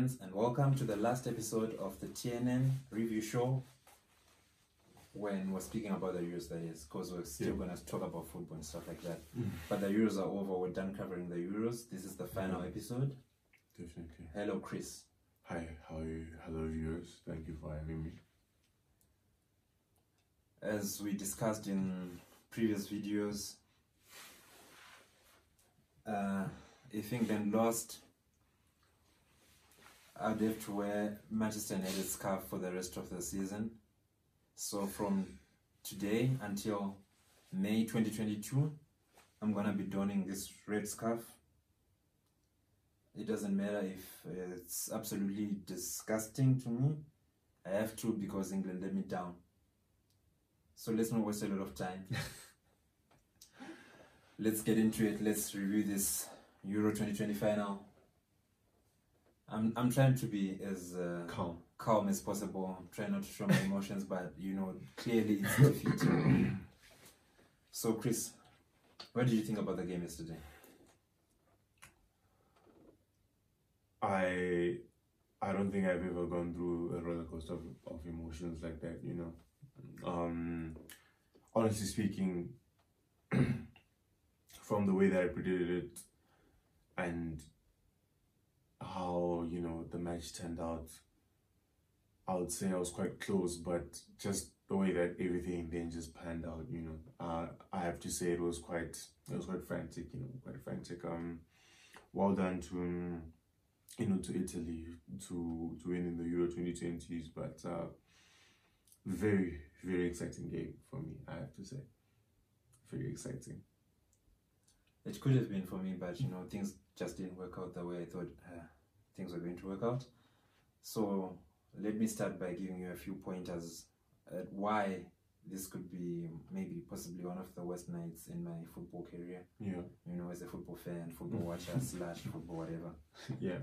Fans, and welcome to the last episode of the TNN review show. When we're speaking about the Euros, that is, because we're still Yeah. going to talk about football and stuff like that. Mm. But the Euros are over, we're done covering the Euros. This is the final episode. Definitely. Hello, Chris. Hi, how are you? Hello, viewers. Thank you for having me. As we discussed in previous videos, uh, think England lost, I'd have to wear Manchester United scarf for the rest of the season. So from today until May 2022, I'm gonna be donning this red scarf. It doesn't matter if it's absolutely disgusting to me. I have to because England let me down. So let's not waste a lot of time. let's get into it. Let's review this Euro 2020 final. I'm I'm trying to be as uh, Calm. calm as possible. I'm trying not to show my emotions, but you know, clearly it's defeating. so, Chris, what did you think about the game yesterday? I I don't think I've ever gone through a roller coaster of, of emotions like that, you know. Um honestly speaking, from the way that I predicted it and how, you know, the match turned out, I would say I was quite close, but just the way that everything then just panned out, you know, uh, I have to say it was quite, it was quite frantic, you know, quite frantic. Um, well done to, you know, to Italy to to win in the Euro 2020s, but uh, very very exciting game for me. I have to say, very exciting. It could have been for me, but you know, things just didn't work out the way I thought uh, things were going to work out. So let me start by giving you a few pointers at why this could be maybe possibly one of the worst nights in my football career. Yeah, You know, as a football fan, football watcher, slash football whatever. yeah,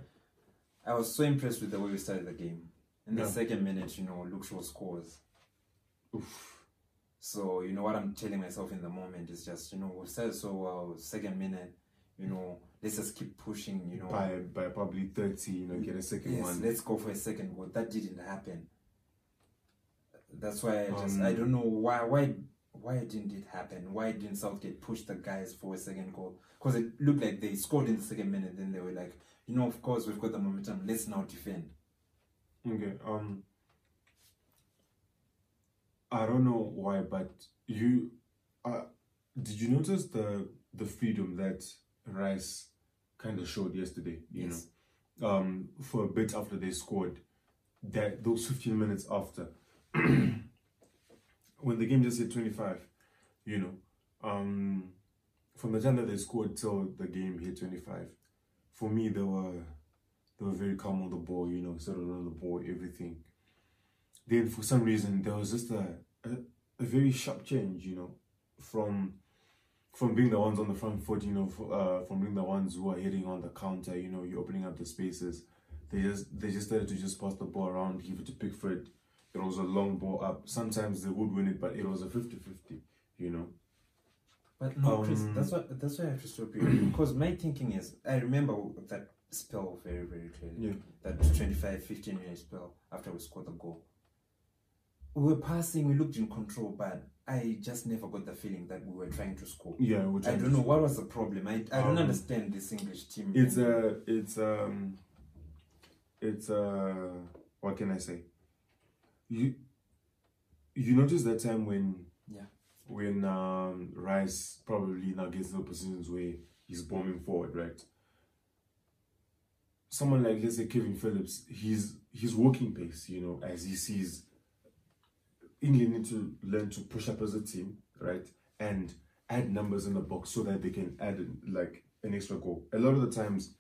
I was so impressed with the way we started the game. In the Yeah. second minute, you know, Luke Shaw scores. Oof. So, you know, what I'm telling myself in the moment is just, you know, we started so well, second minute, you know, let's just keep pushing, you know. by by probably thirty, you know, get a second yes, one. let's go for a second goal. That didn't happen. That's why I just, Um, I don't know why, why, why didn't it happen? Why didn't Southgate push the guys for a second goal? Because it looked like they scored in the second minute, then they were like, you know, of course, we've got the momentum, let's now defend. Okay. Um. I don't know why, but you, uh, did you notice the the freedom that Rice kind of showed yesterday? You Yes. know, um, for a bit after they scored, that those fifteen minutes after, when the game just hit twenty five, you know, um, from the time that they scored till the game hit twenty five, for me they were they were very calm on the ball, you know, settled on the ball, everything. Then for some reason there was just a, a, a very sharp change, you know, from from being the ones on the front foot, you know, f- uh, from being the ones who are hitting on the counter, you know, you're opening up the spaces. They just they just started to just pass the ball around, give it to Pickford. It was a long ball up. Sometimes they would win it, but it was a 50-50, you know. But no, Chris, Um, that's what that's why I have to stop you. because my thinking is, I remember that spell very, very clearly. Yeah. That 25, 15 minute spell after we scored the goal. We were passing, we looked in control, but I just never got the feeling that we were trying to score. Yeah, which I don't know what was the problem. I, I don't Um, understand this English team. It's a, it's um, it's uh, what can I say? You, you notice that time when, Yeah. when um Rice probably now gets the positions where he's bombing forward, right? Someone like let's say Kalvin Phillips, he's he's walking pace, you know, as he sees. England need to learn to push up as a team, right, and add numbers in the box so that they can add like an extra goal. A lot of the times,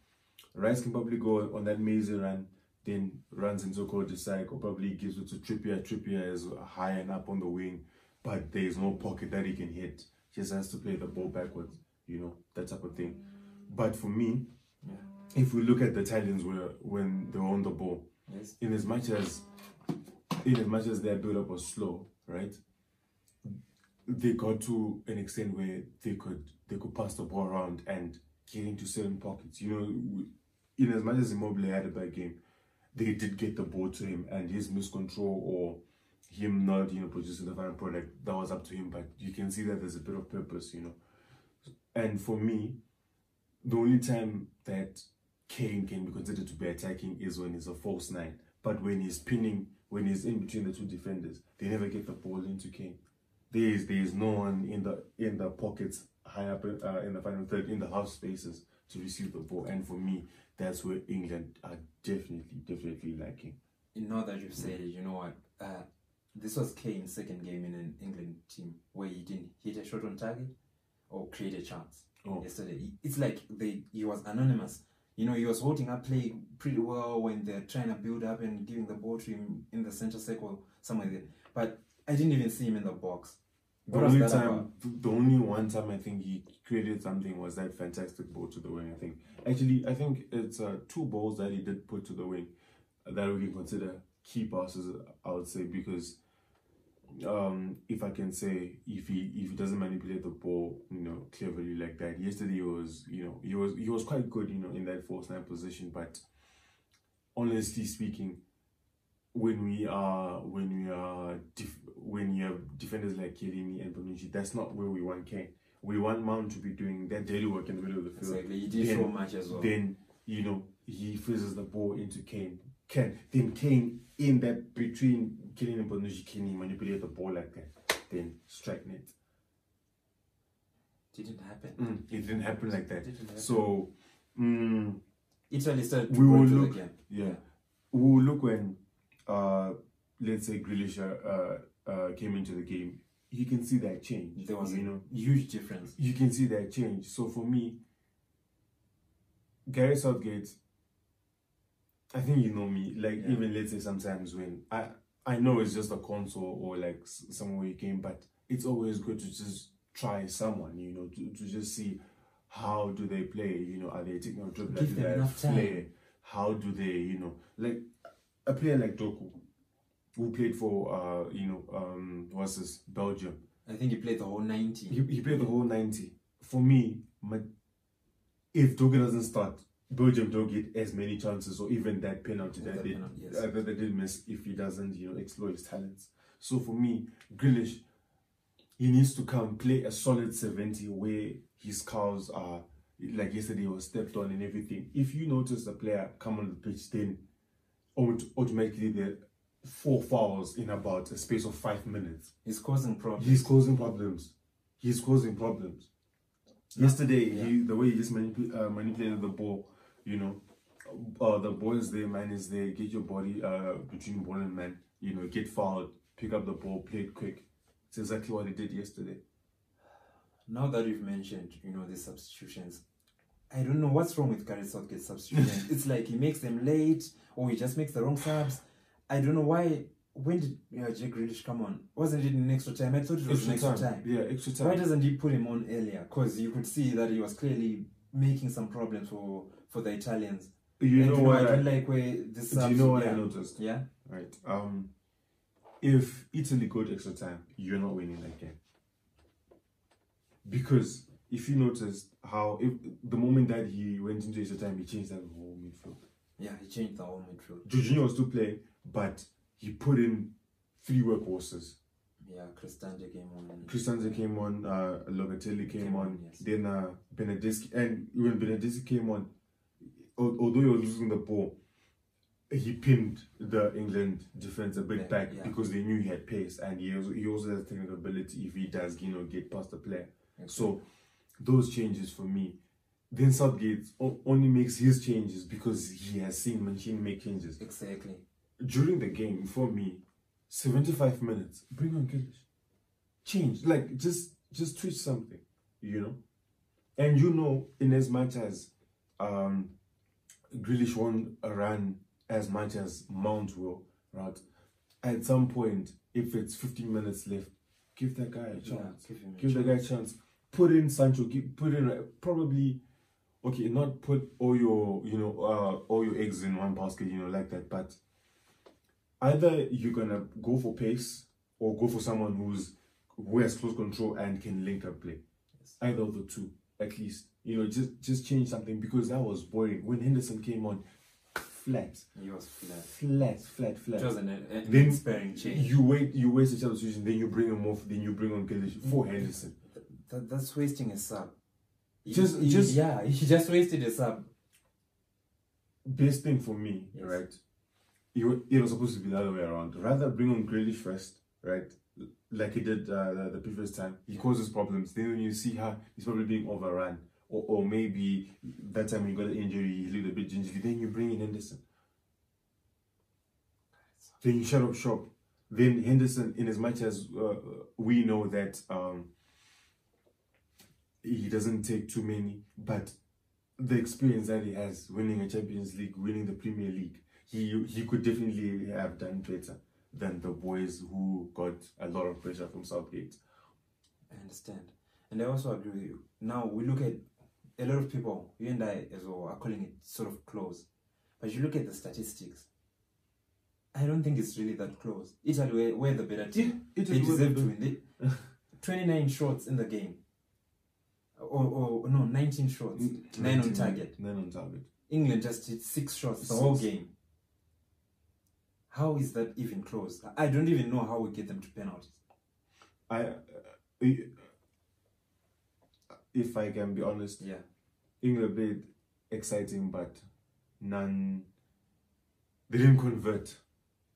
Rice can probably go on that mazy run, then runs into cul-de-sac or probably gives it to Trippier. Trippier is high and up on the wing, but there is no pocket that he can hit. He just has to play the ball backwards, you know, that type of thing. But for me, Yeah. if we look at the Italians were when they were on the ball, Yes. in as much as in as much as their build up was slow, right? They got to an extent where they could they could pass the ball around and get into certain pockets. You know, in as much as Immobile had a bad game, they did get the ball to him and his miscontrol or him not, you know, producing the final product, that was up to him. But you can see that there's a bit of purpose, you know. And for me, the only time that Kane can be considered to be attacking is when he's a false nine. But when he's pinning, when he's in between the two defenders, they never get the ball into Kane. There is there is no one in the in the pockets high up in, uh, in the final third in the half spaces to receive the ball. And for me, that's where England are definitely definitely lacking. You know that you've said it. You know what? Uh, this was Kane's second game in an England team where he didn't hit a shot on target or create a chance. Oh. Yesterday, it's like they he was anonymous. You know, he was holding up play pretty well when they're trying to build up and giving the ball to him in the center circle somewhere there. But I didn't even see him in the box. The What only time, about? the only one time I think he created something was that fantastic ball to the wing. I think actually, I think it's uh, two balls that he did put to the wing that we can consider key passes. I would say because um, if I can say if he if he doesn't manipulate the ball, you know, cleverly like that. Yesterday he was, you know, he was he was quite good, you know, in that false nine position. But honestly speaking, when we are when we are def- when you have defenders like Chiellini and Bonucci, that's not where we want Kane. We want Mount to be doing that daily work in the middle of the field. Exactly. He did Then- show much as well. Then you know he freezes the ball into Kane. Kane then Kane in that between Killing and Bonucci, can he manipulate the ball like that? Then strike net. didn't happen. Mm, it didn't happen like that. Happen. So. Mm, Italy started to We will look- game. Yeah. We will look when, uh, let's say Grealish uh, uh, came into the game. You can see that change. There was you a know, huge difference. you can see that change. So for me, Gary Southgate, I think you know me. Like Yeah. even let's say sometimes when I I know it's just a console or like s- somewhere you came, but it's always good to just try someone. You know, to, to just see how do they play. You know, are they taking a dribble? Give Do them enough time. How do they? You know, like a player like Doku, who played for uh you know um what's this Belgium. I think he played the whole 90. He, he played the whole 90. For me, my, if Doku doesn't start, Belgium don't get as many chances or even that penalty that That they, penalty, yes. uh, that they did miss if he doesn't, you know, explore his talents. So for me, Grealish, he needs to come play a solid 70 where his cows are, like yesterday, he was stepped on and everything. If you notice the player come on the pitch, then automatically there are four fouls in about a space of five minutes. He's causing problems. He's causing problems. He's causing problems. Yesterday, Yeah. he the way he just manip- uh, manipulated the ball, you know, uh, the ball is there, man is there. Get your body uh, between ball and man. You know, get fouled, pick up the ball, play it quick. It's exactly what he did yesterday. Now that you've mentioned, you know, the substitutions, I don't know what's wrong with Gareth Southgate's substitutions. it's like he makes them late or he just makes the wrong subs. I don't know why. When did uh, Jack Grealish come on? Wasn't it in extra time? I thought it was in extra time. Yeah, extra time. Why doesn't he put him on earlier? Because you could see that he was clearly making some problems for, for the Italians. you And know what? I I, don't like where this. do you know what I yeah. noticed? Yeah. Right. Um, if Italy go to extra time, you're not winning that game. Because if you noticed how if the moment that he went into extra time, he changed that whole midfield. Yeah, he changed the whole midfield. Jorginho was still playing, but he put in three workhorses. Yeah, Cristante came on. Christensen came on, uh, Locatelli came, Came on, on, yes. then uh, Bernardeschi, and when Bernardeschi came on, although he was losing the ball, he pinned the England defense a bit Yeah, back yeah. because they knew he had pace and he also, he also has technical ability if he does, you know, get past the player. So those changes for me. Then Southgate only makes his changes because he has seen Mancini make changes. Exactly. During the game, for me, 75 minutes, bring on Grealish. Change. Like, just just twitch something, you know? And you know, in as much as um, Grealish won't run as much as Mount will, right? At some point, if it's 15 minutes left, give that guy a Yeah, chance give him a give the guy a chance. Put in Sancho. Give, put in uh, probably okay. Not put all your you know uh, all your eggs in one basket. You know like that. But either you're gonna go for pace or go for someone who's who has close control and can link up play. Yes. Either of the two, at least. You know, just just change something because that was boring. When Henderson came on, flat, He was flat. flat, flat, It flat. was an, an Then inspiring change. You wait, you waste a substitution, then you bring him off, then you bring on Grealish for Henderson. That, that's wasting a sub. He- Just- he- just- yeah, he just wasted a sub. Best thing for me, Yes. right? It, it was supposed to be the other way around. Rather bring on Grealish first, right? Like he did uh, the, the previous time. He causes problems. Then when you see how he's probably being overrun, or, or maybe that time when you got an injury, he looked a bit gingerly. Then you bring in Henderson. Then you shut up shop. Then Henderson, in as much as uh, we know that um, he doesn't take too many, but the experience that he has, winning a Champions League, winning the Premier League, he he could definitely have done better than the boys who got a lot of pressure from Southgate. I understand. And I also agree with you. Now we look at a lot of people, you and I as well, are calling it sort of close. But you look at the statistics. I don't think it's really that close. Italy were, were the better team. it They deserve to win. They, 29 shots in the game. Or, or no, 19 shots. Mm, Nine on target. Nine on target. England just hit six shots the whole game. How is that even close? I I don't even know how we get them to penalties. I, uh, if I can be honest, Yeah. England played exciting, but none. They didn't convert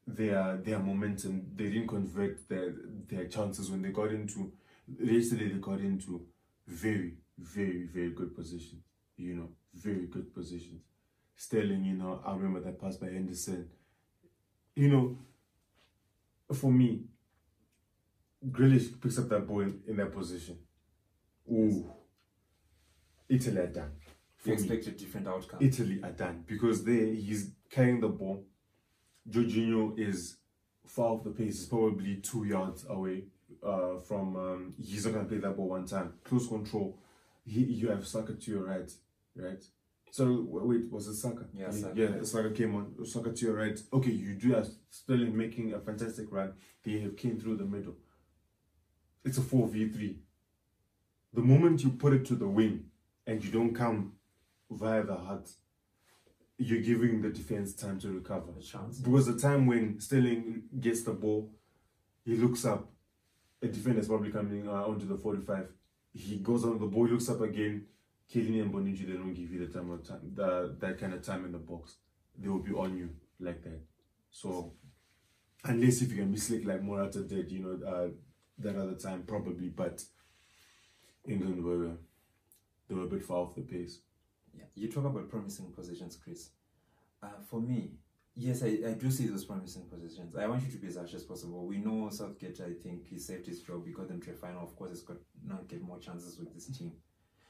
their their momentum. They didn't convert their their chances when they got into. Yesterday they got into very very very good positions. You know, very good positions. Sterling, you know, I remember that pass by Henderson. You know, for me, Grealish picks up that ball in, in that position. Ooh, Italy are done. For We me. expect a different outcome. Italy are done because there he's carrying the ball. Jorginho is far off the pace. He's probably two yards away uh, from. Um, he's not gonna play that ball one time. Close control. He, you have Saka to your right, right. So wait, was it Saka? Yeah, yeah, Saka. yeah. Saka came on. Saka to your right. Okay, you do have Sterling making a fantastic run. They have came through the middle. It's a four v three. The moment you put it to the wing and you don't come via the heart, you're giving the defense time to recover. A chance. Because the time when Sterling gets the ball, he looks up. A defender is probably coming uh, onto the 45. He goes on the ball, looks up again. Kelly and Bonucci, they don't give you the time of time, the, that kind of time in the box. They will be on you like that. So, unless if you can mislead like Morata did, you know, uh, that other time probably, but England were they were a bit far off the pace. Yeah, you talk about promising positions, Chris. Uh, for me, yes, I, I do see those promising positions. I want you to be as harsh as possible. We know Southgate, I think, he saved his job. He got them to a final. Of course, he's got now get more chances with this team.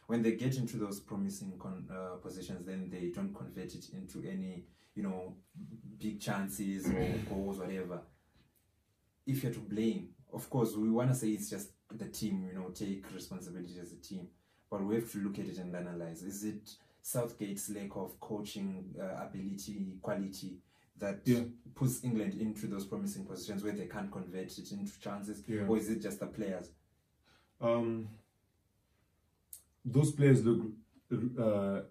When they get into those promising con- uh, positions, then they don't convert it into any, you know, big chances or goals, whatever. If you're to blame, of course, we want to say it's just the team, you know, take responsibility as a team. But we have to look at it and analyze. Is it Southgate's lack of coaching uh, ability, quality that Yeah. puts England into those promising positions where they can't convert it into chances? Yeah. Or is it just the players? Um, those players look uh,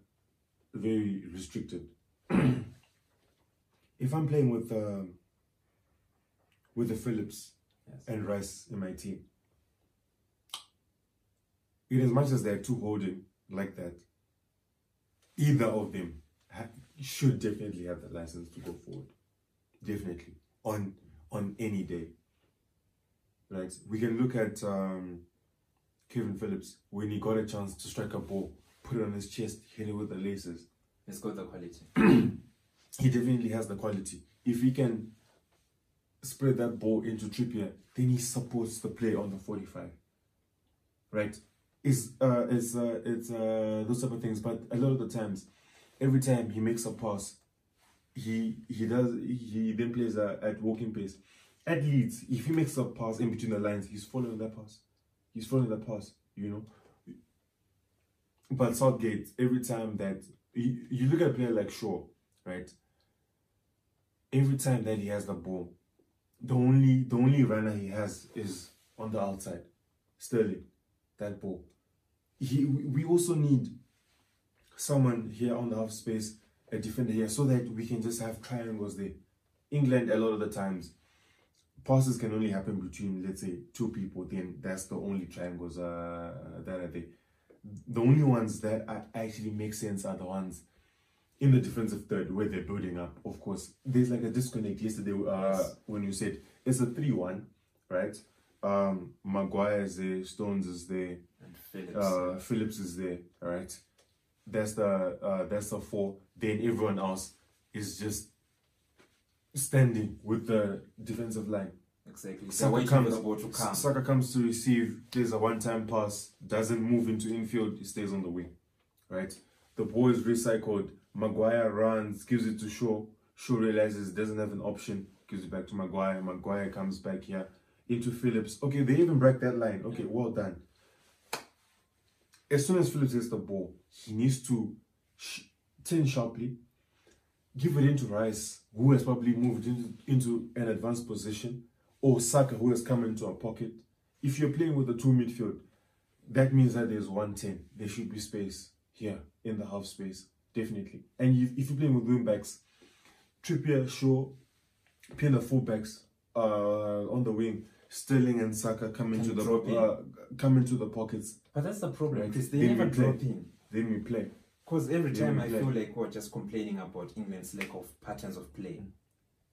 very restricted. if I'm playing with um, with the Phillips Yes. and Rice in my team, in as much as they're two holding like that, either of them ha- should definitely have the license to go forward. Definitely on on any day. Right, we can look at um, Kalvin Phillips when he got a chance to strike a ball, put it on his chest, hit it with the laces. It's got the quality. He definitely has the quality. If he can spread that ball into Trippier, then he supports the play on the 45. Right? It's uh it's uh it's uh those type of things, but a lot of the times, every time he makes a pass, he he does he then plays uh, at walking pace. At Leeds, if he makes a pass in between the lines, he's following that pass. He's following that pass, you know. But Southgate, every time that you look at a player like Shaw, right? every time that he has the ball, the only the only runner he has is on the outside, Sterling, that ball. He we also need someone here on the half space, a defender here, so that we can just have triangles there. England a lot of the times passes can only happen between let's say two people then that's the only triangles uh, that are there the only ones that are actually make sense are the ones in the defensive third where they're building up of course there's like a disconnect yesterday uh, Yes. when you said it's a 3-1 right um maguire is there stones is there And Phillips. uh phillips is there all right that's the uh that's the four then everyone else is just standing with the defensive line exactly. Saka comes, for the to come. Saka comes to receive. There's a one-time pass. Doesn't move into infield. He stays on the wing, right? The ball is recycled. Maguire runs, gives it to Shaw. Shaw realizes doesn't have an option. Gives it back to Maguire. Maguire comes back here into Phillips. Okay, they even break that line. Okay, well done. As soon as Phillips gets the ball, he needs to sh- turn sharply, give it into Rice, who has probably moved into, into an advanced position, or Saka, who has come into a pocket. If you're playing with the two midfield, that means that there's 110. There should be space here in the half space, definitely. And if, if you're playing with wing backs, Trippier, Shaw, pin the fullbacks uh, on the wing, Sterling and Saka come into the uh, come into the pockets. But that's the problem, Right. because they Then never drop in. Then we play. Because every Then time I play. feel like we're just complaining about England's lack of patterns of play.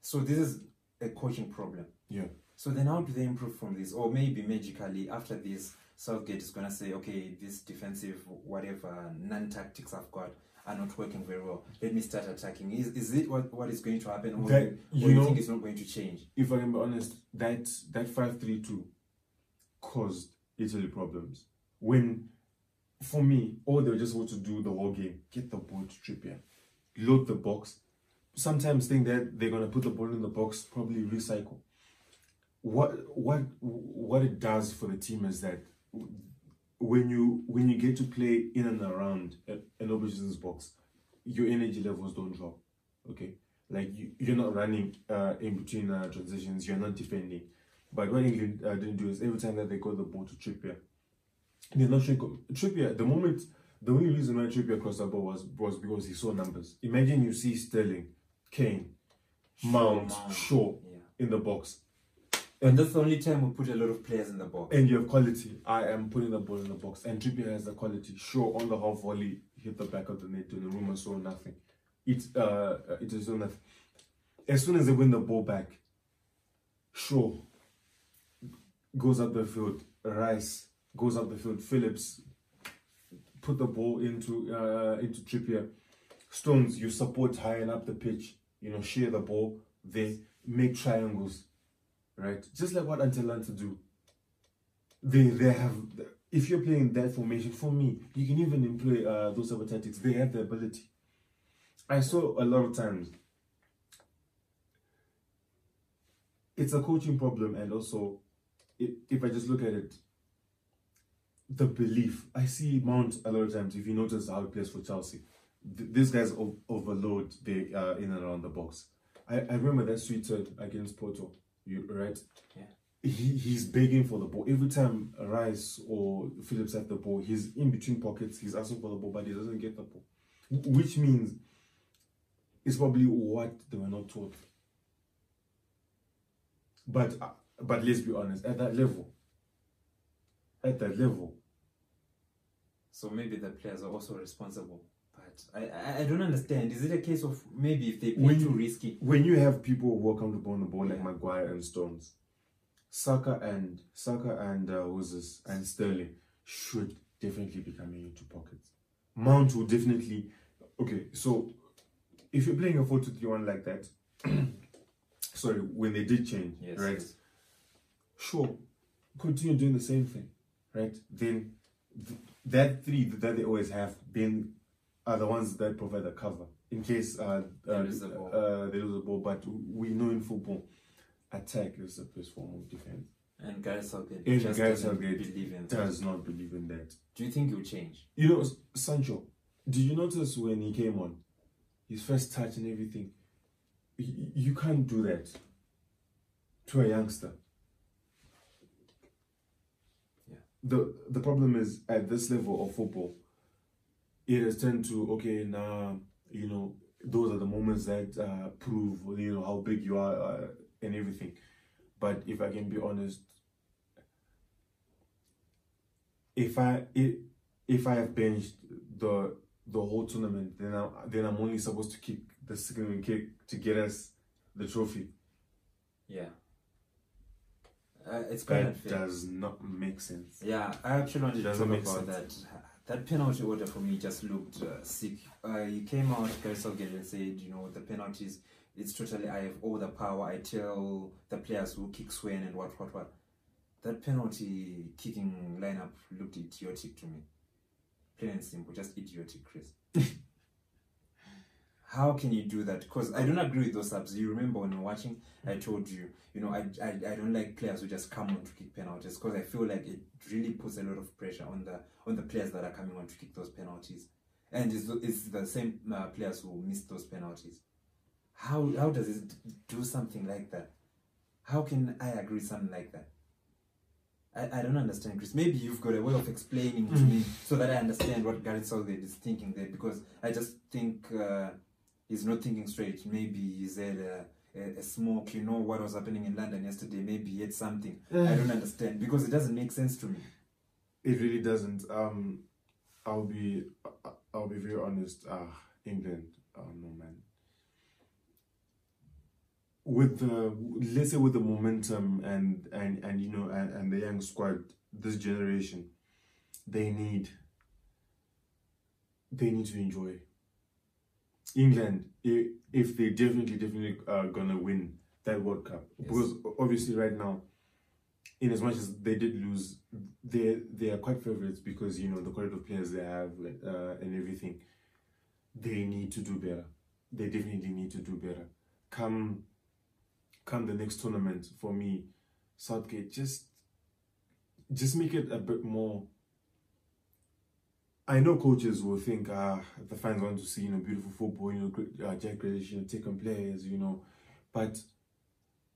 So this is a coaching problem. Yeah. So then how do they improve from this? Or maybe magically after this, Southgate is gonna say, okay, this defensive whatever non-tactics I've got are not working very well. Let me start attacking. Is is it what, what is going to happen? Or, That- or you you know- think it's not going to change? If I can be honest, that that five three two caused Italy problems. When, for me, all they were just want to do the whole game, get the ball to Trippier, load the box. Sometimes think that they're gonna put the ball in the box, probably recycle. What what what it does for the team is that when you when you get to play in and around an opposition's box, your energy levels don't drop. Okay, like you, you're not running uh, in between uh, transitions, you're not defending. But what England uh, didn't do is every time that they got the ball to Trippier, they're not sure. Trippier, the moment, the only reason why Trippier crossed the ball was was because he saw numbers. Imagine you see Sterling, Kane, Mount, Mount. Shaw Yeah. in the box, And that's the only time we put a lot of players in the box. and you have quality. I am putting the ball in the box, and Trippier has the quality. Shaw on the half volley hit the back of the net, and the rumor saw nothing. It uh, it is nothing. As soon as they win the ball back, Shaw goes up the field. Rice goes up the field. Phillips put the ball into uh, into Trippier. Stones, you support high and up the pitch. You know, share the ball. They make triangles, right? Just like what Atalanta do. They they have. If you're playing that formation, for me, you can even employ uh, those of tactics. They have the ability. I saw a lot of times. It's a coaching problem, and also, if, I just look at it, the belief. I see Mount a lot of times. If you notice how he plays for Chelsea, th- these guys overload the uh, in and around the box. I, I remember that sweet against Porto. You right? Yeah. He, he's begging for the ball every time Rice or Phillips have the ball. He's in between pockets. He's asking for the ball, but he doesn't get the ball, which means it's probably what they were not taught. But uh, but let's be honest, at that level, at that level, So maybe the players are also responsible. I, I, don't understand. Is it a case of maybe if they play When too risky? when you have people who are comfortable on the ball like Yeah. Maguire and Stones, Saka and Saka and uh, this and Sterling should definitely be coming into pockets. Mount will definitely okay. So if you're playing a four two three one like that, sorry, when they did change, Yes. right? yes. Sure, continue doing the same thing, right? Then th- that three that they always have been are the ones that provide the cover in case uh, They uh, lose the ball. uh, they lose the ball. But we know in football, attack is the best form of defense. And Gareth Southgate And just doesn't Southgate believe in that. Does not believe in that. Do you think he'll change? You know, Sancho. Did you notice when he came on, his first touch and everything? y- you can't do that to a youngster. Yeah. The the problem is at this level of football, it has turned to okay now you know those are the moments that uh, prove you know how big you are uh, and everything. But if I can be honest, if I if, if I have benched the the whole tournament, then I then I'm only supposed to kick the second kick to get us the trophy. Yeah. Uh, it's quite That does not make sense. Yeah, I actually wanted to talk about that. That penalty order for me just looked uh, sick. Uh, he came out, Gary Southgate, and said, you know, the penalties, it's totally, I have all the power. I tell the players who kick Swain and what, what, what. That penalty kicking lineup looked idiotic to me. Plain and simple, just idiotic, Chris. How can you do that? Because I don't agree with those subs. You remember when we were watching, I told you, you know, I, I, I don't like players who just come on to kick penalties because I feel like it really puts a lot of pressure on the on the players that are coming on to kick those penalties, and it's, the- it's the same uh, players who miss those penalties. How how does it do something like that? How can I agree with something like that? I, I don't understand, Chris. Maybe you've got a way of explaining to me so that I understand what Gareth Southgate is thinking there because I just think uh, he's not thinking straight. Maybe he's had a, a, a smoke, you know, what was happening in London yesterday. Maybe he had something. I don't understand because it doesn't make sense to me. It really doesn't. Um, I'll be I'll be very honest. Uh, England, oh no man. With the let's say with the momentum and and and you know and, and the young squad, this generation, they need. They need to enjoy. England, if, they definitely definitely are gonna win that World Cup, Yes. because obviously right now, in as much as they did lose, they they are quite favorites because you know the quality of players they have uh, and everything. They need to do better. They definitely need to do better. Come, come the next tournament for me, Southgate just just make it a bit more. I know coaches will think ah the fans want to see you know beautiful football you know great- uh, Jack Grealish you know taking players you know, but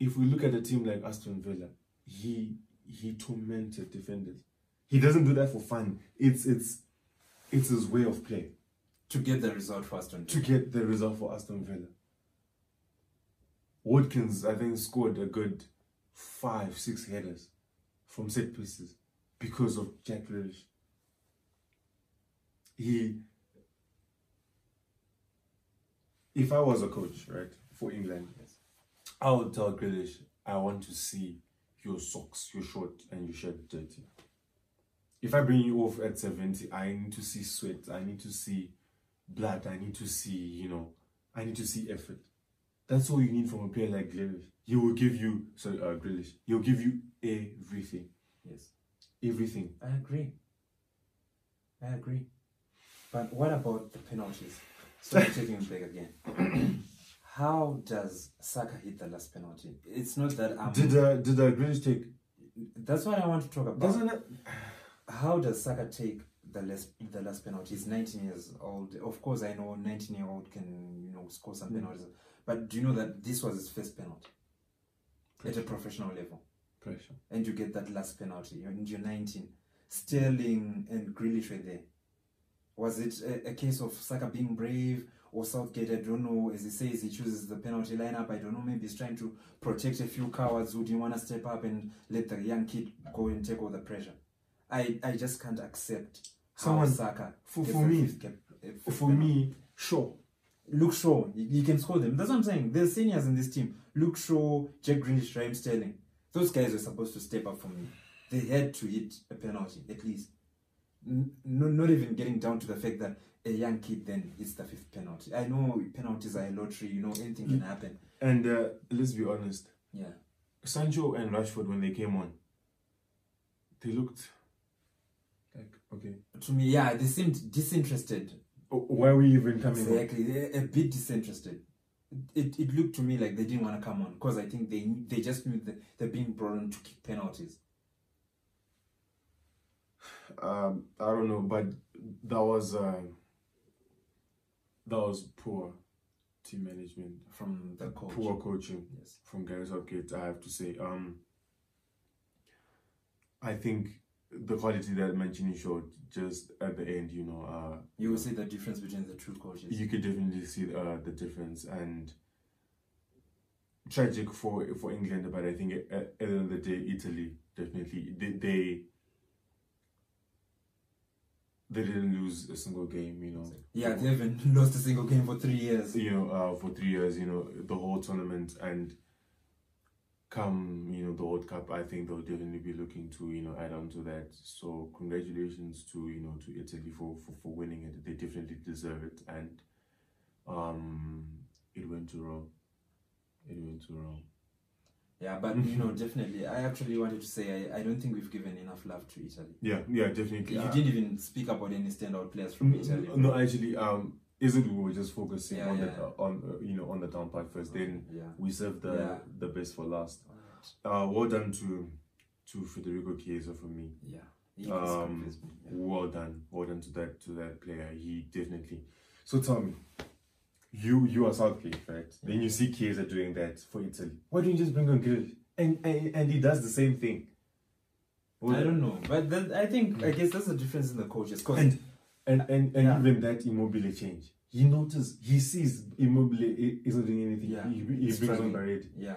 if we look at a team like Aston Villa, he he tormented defenders. He doesn't do that for fun. It's it's it's his way of play To get the result for Aston to Villa. get the result for Aston Villa. Watkins, I think, scored a good five, six headers from set pieces because of Jack Grealish. He, if I was a coach, right, for England, Yes. I would tell Grealish, I want to see your socks, your short, and your shirt dirty. If I bring you off at 70, I need to see sweat, I need to see blood, I need to see, you know, I need to see effort. That's all you need from a player like Grealish. He will give you, sorry, uh, Grealish, he'll give you everything. Yes. Everything. I agree. I agree. But what about the penalties? So I'm taking it back again. How does Saka hit the last penalty? It's not that I'm. Did uh, did uh, Grealish take? that's what I want to talk about. Doesn't it? How does Saka take the last the last penalty? He's 19 years old. Of course, I know 19 year old can you know score some Mm. penalties, but do you know that this was his first penalty at a professional level? Pressure. and you get that last penalty and you're 19. Sterling and Grealish were there. Was it a, a case of Saka being brave or Southgate? I don't know. As he says, he chooses the penalty lineup. I don't know. Maybe he's trying to protect a few cowards who didn't want to step up and let the young kid go and take all the pressure. I, I just can't accept how Someone- Saka. For, for me, fifth uh, for penalty. me, sure. Luke Shaw, you, you can score them. That's what I'm saying. There's seniors in this team. Luke Shaw, Jack Grealish, Raheem Sterling. Those guys were supposed to step up for me. They had to hit a penalty, at least. N- not even getting down to the fact that a young kid then hits the fifth penalty. I know penalties are a lottery, you know, anything can happen. And uh, let's be honest, Yeah. Sancho and Rashford when they came on, they looked like okay. To me, yeah, they seemed disinterested. Oh, Why were you even coming on? Exactly, a, a bit disinterested. It, it looked to me like they didn't want to come on because I think they they just knew that they're being brought on to kick penalties. Um, I don't know, but that was uh, that was poor. team management, from the coach. poor coaching Yes. from Gary Southgate. I have to say, um, I think the quality that Mancini showed just at the end, you know, uh, You will see the difference between the two coaches. you could definitely see uh, the difference and tragic for for England, but I think at, at the end of the day, Italy definitely they, they they didn't lose a single game, you know. yeah, they haven't lost a single game for three years. you know, uh, for three years, you know, the whole tournament and come, you know, the World Cup, I think they'll definitely be looking to, you know, add on to that. So congratulations to, you know, to Italy for, for, for winning it. They definitely deserve it. And um it went to Rome. It went to Rome. Yeah, but you know, definitely, I actually wanted to say I, I don't think we've given enough love to Italy. Yeah, yeah, definitely. You Uh, didn't even speak about any standout players from Italy. no, no, actually, um, is it we were just focusing Yeah, on yeah. the on uh, you know on the down part first. Then yeah. we saved the Yeah. the best for last. Uh, well done to to Federico Chiesa for me. Yeah. Um, was convinced me, yeah. Well done, well done to that to that player. He definitely. So tell me, you you are Southgate, right? Then you see Chiesa doing that for Italy. Why don't you just bring on Grealish? And and, and he does the same thing. Well, I don't know, but then I think I guess that's the difference in the coaches. Cause And and and, and Yeah. even that Immobile change. He notices he sees Immobile isn't doing anything. Yeah, He, he brings struggling. on Berardi. yeah,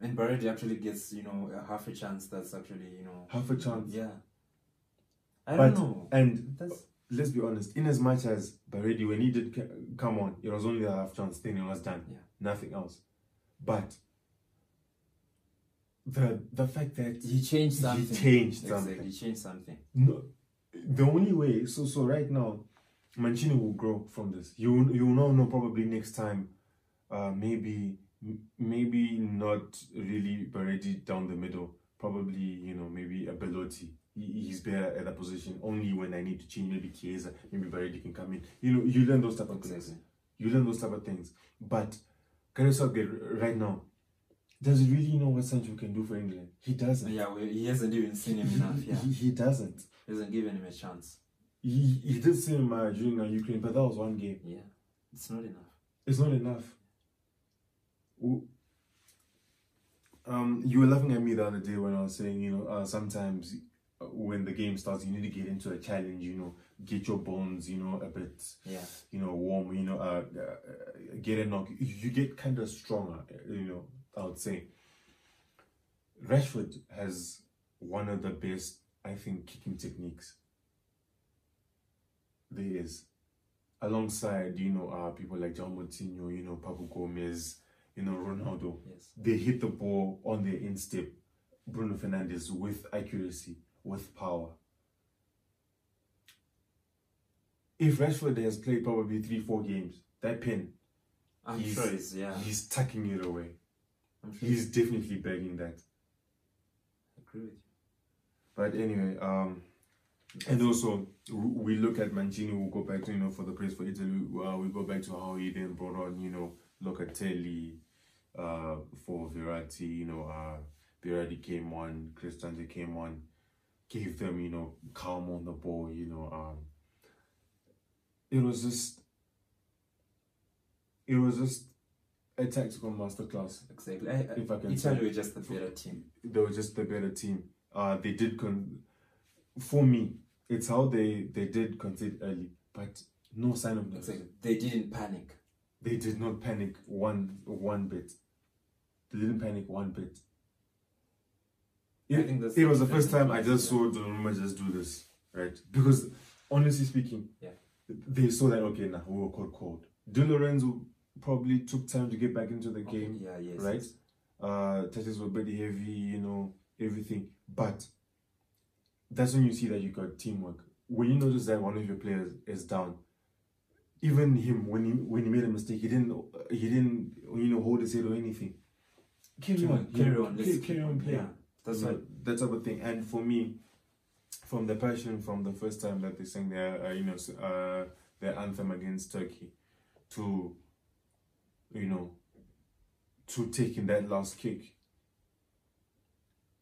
and Berardi actually gets you know a half a chance. That's actually you know Half a chance. yeah. I But- don't know. And That's let's be honest, in as much as Berardi, when he did come on, it was only a half chance thing, it was done. Yeah. Nothing else. But the the fact that he changed He something. changed exactly. something. He changed something. no, the only way, so so right now, Mancini will grow from this. You you will now know probably next time, uh, maybe maybe not really Berardi down the middle. Probably you know maybe a Belotti. He- He's better at that position. Only when I need to change, maybe Chiesa, maybe Berardi can come in. You know, you learn those type of things. You learn those type of things. But Gareth Southgate right now, does he really know what Sancho can do for England? He doesn't. Yeah, we, he hasn't even seen him enough. Yeah, he, he doesn't. he hasn't given him a chance. He, he did see him uh, during uh, Ukraine, but that was one game. Yeah, it's not enough. It's not enough. Um, you were laughing at me the other day when I was saying, you know, uh, sometimes when the game starts, you need to get into a challenge, you know, get your bones, you know, a bit, Yeah, you know, warm, you know, uh, uh, get a knock. You get kind of stronger, you know, I would say. Rashford has one of the best, I think, kicking techniques there is. Alongside, you know, uh, people like John Moutinho, you know, Pablo Gomez, you know, Ronaldo. yes. They hit the ball on their instep. Bruno Fernandes with accuracy, with power. If Rashford has played probably three, four games, that pin, I'm He's- sure he's yeah. he's tucking it away. I'm sure He's definitely begging that. I agree with you. But anyway, um, and also we look at Mancini. We'll go back to you know for the praise for Italy. Uh, we go back to how he then brought on you know Locatelli, uh, for Verratti. You know, uh, Verratti came on, Cristante came on, gave them you know calm on the ball. You know, um, it was just, it was just a tactical masterclass. Exactly. I, I, If I can Italy were just the better team. they were just the better team. Uh, they did con. For me, it's how they they did concede early, but no sign of nerves. Exactly. They didn't panic. They did not panic one one bit. They didn't panic one bit. I It, think that's it was the first time I just saw Donnarumma just do this, right? Because honestly speaking, Yeah. they saw that okay, now we were caught cold. Di Lorenzo probably took time to get back into the Okay, game Yeah. Yes. right? yes. uh touches were pretty heavy, you know, everything. But that's when you see that you got teamwork. When you notice that one of your players is down, even him when he when he made a mistake, he didn't he didn't you know hold his head or anything. Carry on, on, carry on. Carry, on, play. Yeah. That's know, what. that type of thing. And for me, from the passion from the first time that they sang their uh, you know uh, their anthem against Turkey, to you know to taking that last kick.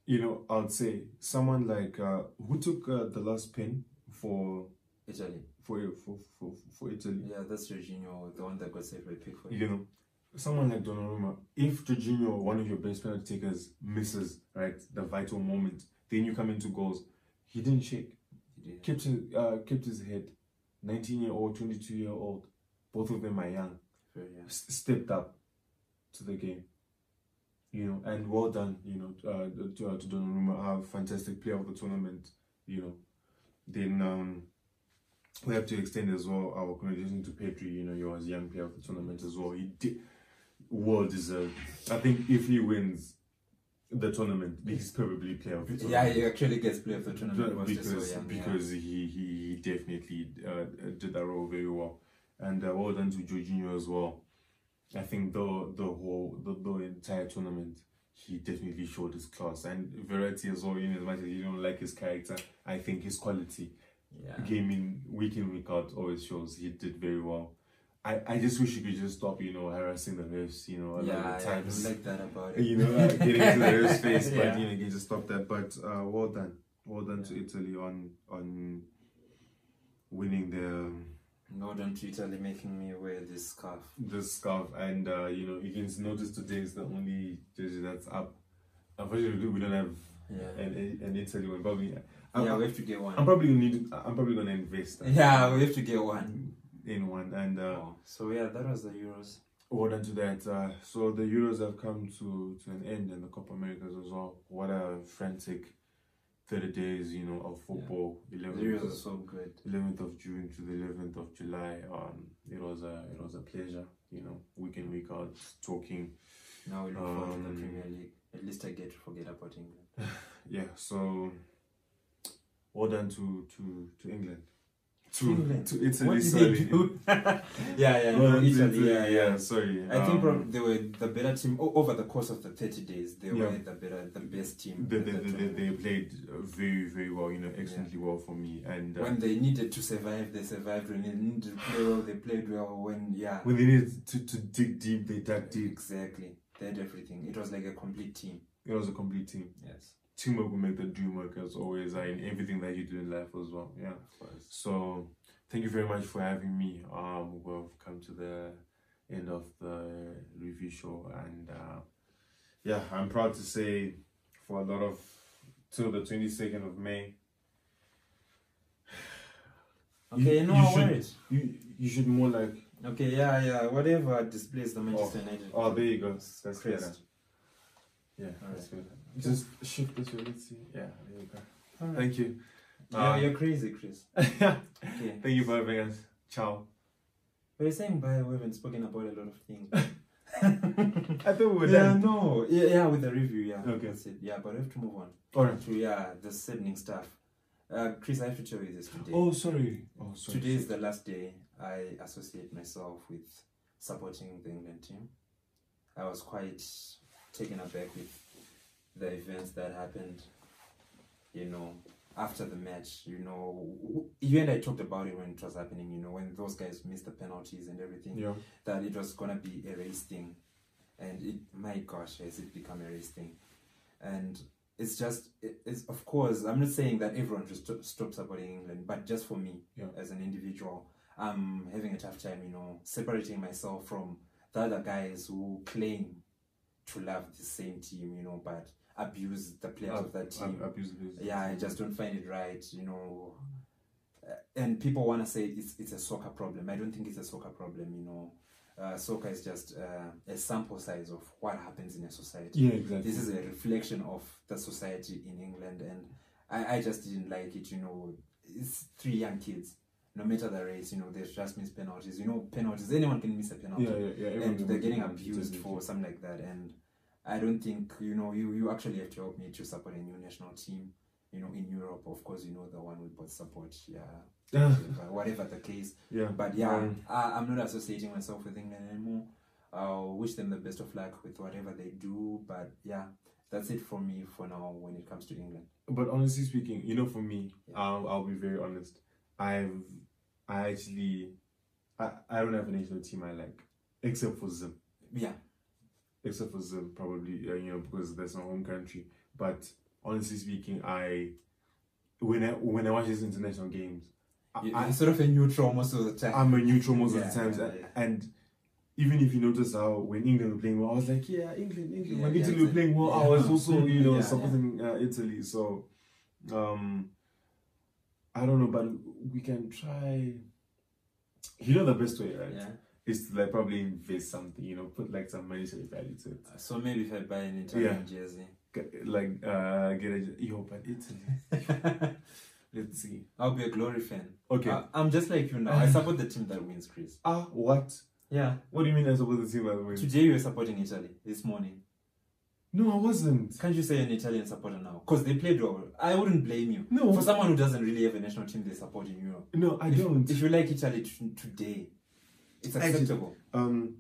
You know, I'd say someone like uh, who took uh, the last pin for Italy. for for for, for Italy. Yeah, that's Jorginho, the one that got saved by Pickford. You know, someone like Donnarumma, if Jorginho, one of your best penalty takers, misses right the vital moment, then you come into goals. He didn't shake. He. Kept his uh, kept his head. Nineteen year old, twenty two year old, both of them are young. Very young. s- stepped up to the game. You know, and well done, you know, uh, to, uh, to Donnarumma, a fantastic player of the tournament, you know. Then um, we have to extend as well our congratulations to Pedri, you know, was young player of the tournament as well. He did well deserved. I think if he wins the tournament, he's probably player of the tournament. Yeah, he actually gets player of the tournament. Because so young. yeah. because he, he he definitely uh, did that role very well, and uh, well done to Jorginho as well. I think the the whole the, the entire tournament he definitely showed his class and Verratti as well. In as much as you don't like his character, I think his quality yeah. game in week in week out always shows he did very well. I, I just wish you could just stop you know harassing the refs you know a lot Yeah, of yeah, I times like that about it. you know, uh, getting into the ref's face, but Yeah. you know, you can just stop that. But uh, well done, well done to Italy on on winning the No, don't to Italy making me wear this scarf. This scarf, and uh, you know, you can notice today is the only jersey that's up. Unfortunately, we don't have Yeah. an an Italy one. Probably, I'm, yeah, we have to get one. I'm probably gonna need. I'm probably gonna invest. yeah, we have to get one. In one, and uh, Oh, so yeah, that was the Euros. Well done to that. Uh, so the Euros have come to, to an end and the Copa Americas as well. What a frantic 30 days, you know, of football. The 11th, Euros are of, so good. 11th of June to the 11th of July. Um, it was a it was a pleasure, you know, week in week out talking. Now we look forward to the Um, Premier League. At least I get to forget about England. Yeah, so well done to to to England. To England? to Italy, sorry. yeah, yeah, Well to Italy, yeah, yeah. sorry. I think um, prob- they were the better team o- over the course of the thirty days. They Yeah. were the better, the best team. they, at they, that they, they, they played very very well you know excellently well for me and uh, when they needed to survive, they survived. When they needed to play well, they played well. When yeah, when they needed to, to dig deep they dug deep exactly, they had everything. It was like a complete team. it was a complete team Yes, teamwork will make the dream work as always in everything that you do in life as well yeah so thank you very much for having me um we've come to the end of the review show and uh yeah i'm proud to say for a lot of till the 22nd of may Okay, You- no you should- you you should more like Okay, yeah, yeah. Whatever displays the Manchester United. oh there you go that's better crest. Yeah, that's good. Just shift this way. Let's see. Yeah, there you go. Alright. Thank you. Yeah, Uh, you're crazy, Chris. Thank Okay. you for having us. Ciao. We're saying bye. We haven't spoken about a lot of things. I thought we were yeah, done. no. Yeah, yeah, with the review, yeah. Okay. That's it. Yeah, but we have to move on Alright. to yeah the saddening stuff. Uh, Chris, I have to tell you this today. Oh, sorry. Oh, sorry. Today is the last day I associate myself with supporting the England team. I was quite taken aback with the events that happened, you know, after the match. You know, you and I talked about it when it was happening, you know, when those guys missed the penalties and everything, Yeah. that it was going to be a race thing. And it, my gosh, has it become a race thing? And it's just, it, it's of course, I'm not saying that everyone just stop, stop supporting England, but just for me Yeah. as an individual, I'm having a tough time, you know, separating myself from the other guys who claim to love the same team, you know, but abuse the players of that team. Ab- abuse, abuse. yeah, I just don't find it right, you know. Uh, and people want to say it's it's a soccer problem. I don't think it's a soccer problem, you know. Uh, soccer is just uh, a sample size of what happens in a society Yeah, exactly. this is a reflection of the society in England, and I, I just didn't like it. You know, it's three young kids. No matter the race, you know, they just miss penalties. You know, penalties. Anyone can miss a penalty, yeah, yeah, yeah. and they're getting abused for something like that. And I don't think you know you you actually have to help me to support a new national team. You know, in Europe, of course, you know the one we both support. Yeah, whatever, whatever the case. yeah. But yeah, Um, I, I'm not associating myself with England anymore. I'll wish them the best of luck with whatever they do. But yeah, that's it for me for now when it comes to England. But honestly speaking, you know, for me, Yeah. I'll, I'll be very honest. I've, I actually, I, I don't have a national team I like, except for Zim. Yeah, except for Zim, probably uh, you know because that's my home country. But honestly speaking, I when I when I watch these international games, I, You're sort of a neutral most of the time. I'm a neutral most Yeah, of the times, yeah, and, yeah. and even if you notice how when England were playing well, I was like, yeah, England, England. When Italy were playing well, I was also, you know, supporting Uh, Italy. So, um, I don't know, but we can try. You know, the best way, right? Yeah. Is to like probably invest something, you know, put like some monetary value to it. So maybe if I buy an Italian jersey, like, uh, get a yo, but Italy. Let's see. I'll be a glory fan. Okay. I, I'm just like you now. I support the team that wins, Chris. ah, what? Yeah. What do you mean I support the team by the way? Today you were supporting Italy. This morning. No, I wasn't. Can't you say an Italian supporter now? Because they played well. I wouldn't blame you. No. For someone who doesn't really have a national team they support in Europe. No, I if, don't. If you like Italy t- today, it's acceptable. Um,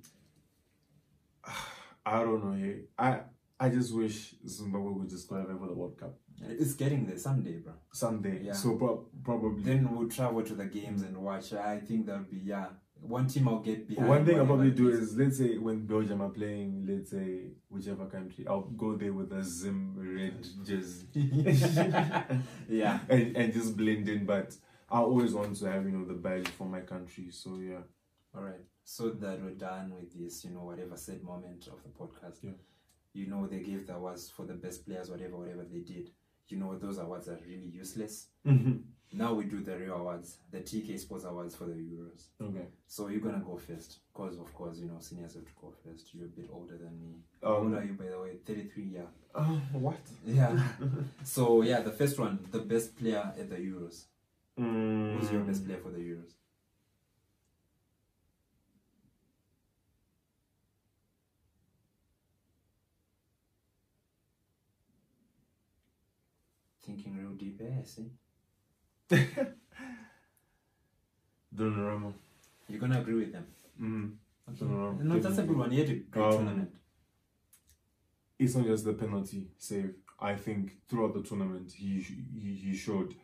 I don't know. Hey, I I just wish Zimbabwe would just qualify for the World Cup It's getting there someday, bro. someday. Yeah. So pro- probably. Then we'll travel to the games and watch. I think that'll be yeah. One team I'll get behind. One thing I'll probably do is let's say when Belgium are playing, let's say whichever country, I'll go there with a Zim red jersey yeah. and and just blend in. But I always want to have you know the badge for my country. So yeah. All right. So that we're done with this, you know, whatever said moment of the podcast. Yeah. You know, they gave the awards for the best players, whatever, whatever they did. You know, those awards are really useless. Mm-hmm. Now we do the real awards, the TK Sports Awards for the Euros. Okay. So you're gonna go first, because of course, you know, seniors have to go first. You're a bit older than me. How old Um. are you, by the way? 33, yeah. Uh, what? Yeah. so yeah, the first one, the best player at the Euros. Mm. Who's your best player for the Euros? Thinking real deep, eh? I see. Donnarumma. You're gonna agree with them. Mm. Okay. Donnarumma, No, that's a good one. He had a great Um, tournament. It's not just the penalty save. I think throughout the tournament, he he, he showed.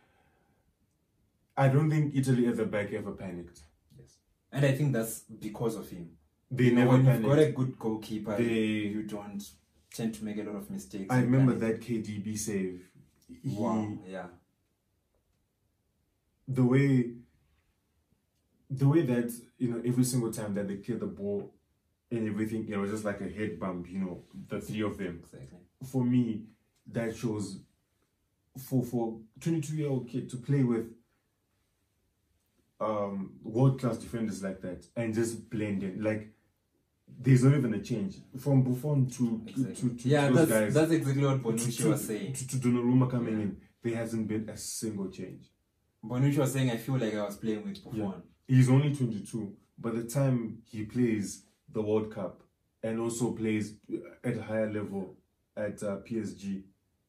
I don't think Italy at the back ever panicked. Yes. And I think that's because of him. They You know, never when you've got a good goalkeeper, They- you don't tend to make a lot of mistakes. I remember panic. that KDB save. He, Wow. Yeah. The way. The way that you know every single time that they cleared the ball, and everything, it was just like a head bump. You know, the three of them. Exactly. for me, that shows for for twenty two year old kid to play with um world class defenders like that and just blend in like there's not even a change from Buffon to Exactly. to, to yeah, those that's guys that's exactly what Bonucci to, was saying. to, to Donnarumma coming Yeah. in there hasn't been a single change Bonucci was saying, I feel like I was playing with Buffon. Yeah. he's only 22 by the time he plays the World Cup and also plays at a higher level at uh, PSG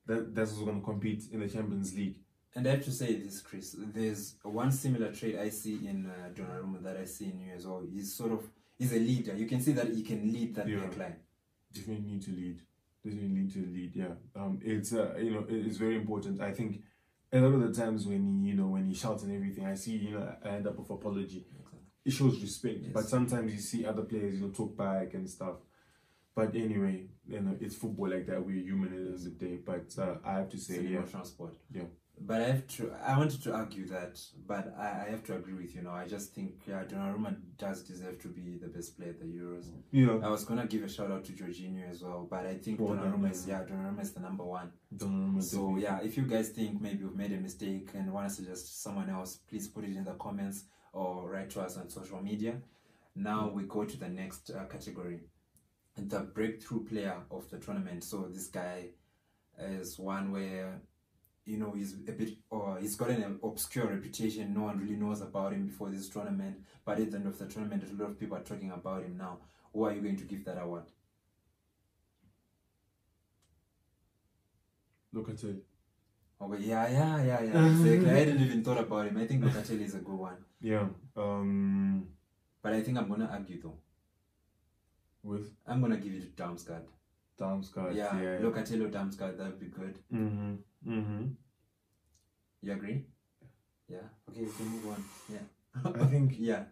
that that's also going to compete in the Champions League And I have to say this, Chris. There's one similar trait I see in uh, Donnarumma that I see in you as well. He's sort of he's a leader. You can see that he can lead that Yeah. back line. definitely need to lead. Definitely need to lead. Yeah. Um. It's uh. You know. It's very important. I think a lot of the times when he, you know, when he shouts and everything, I see, you know, I end up with apology. It shows respect. Yes. But sometimes you see other players, you know, talk back and stuff. But anyway, you know, it's football like that. We're human at the end of the day. But uh, I have to It's say, an yeah, emotional sport. Yeah. But I have to. I wanted to argue that, but I, I have to agree with you. Now, I just think yeah, Donnarumma does deserve to be the best player at the Euros. know, I was gonna give a shout out to Jorginho as well, but I think Oh, Donnarumma is yeah, Donnarumma is the number one. Donnarumma So yeah, if you guys think maybe we've made a mistake and want to suggest someone else, please put it in the comments or write to us on social media. Now we go to the next uh, category, the breakthrough player of the tournament. So this guy is one where you know he's a bit or he's got an obscure reputation. No one really knows about him before this tournament, but at the end of the tournament, a lot of people are talking about him now. Who are you going to give that award? Look at it. Okay, yeah, yeah, yeah, yeah. Exactly. I hadn't even thought about him. I think Locatelli is a good one. Yeah. Um. But I think I'm gonna argue though. With I'm gonna give it to Damsgaard. Damsgaard. yeah, Yeah. Locatelli or Damsgaard, that would be good. Mm-hmm. Mm-hmm. You agree? Yeah. Okay, we can move on. Yeah. I think yeah.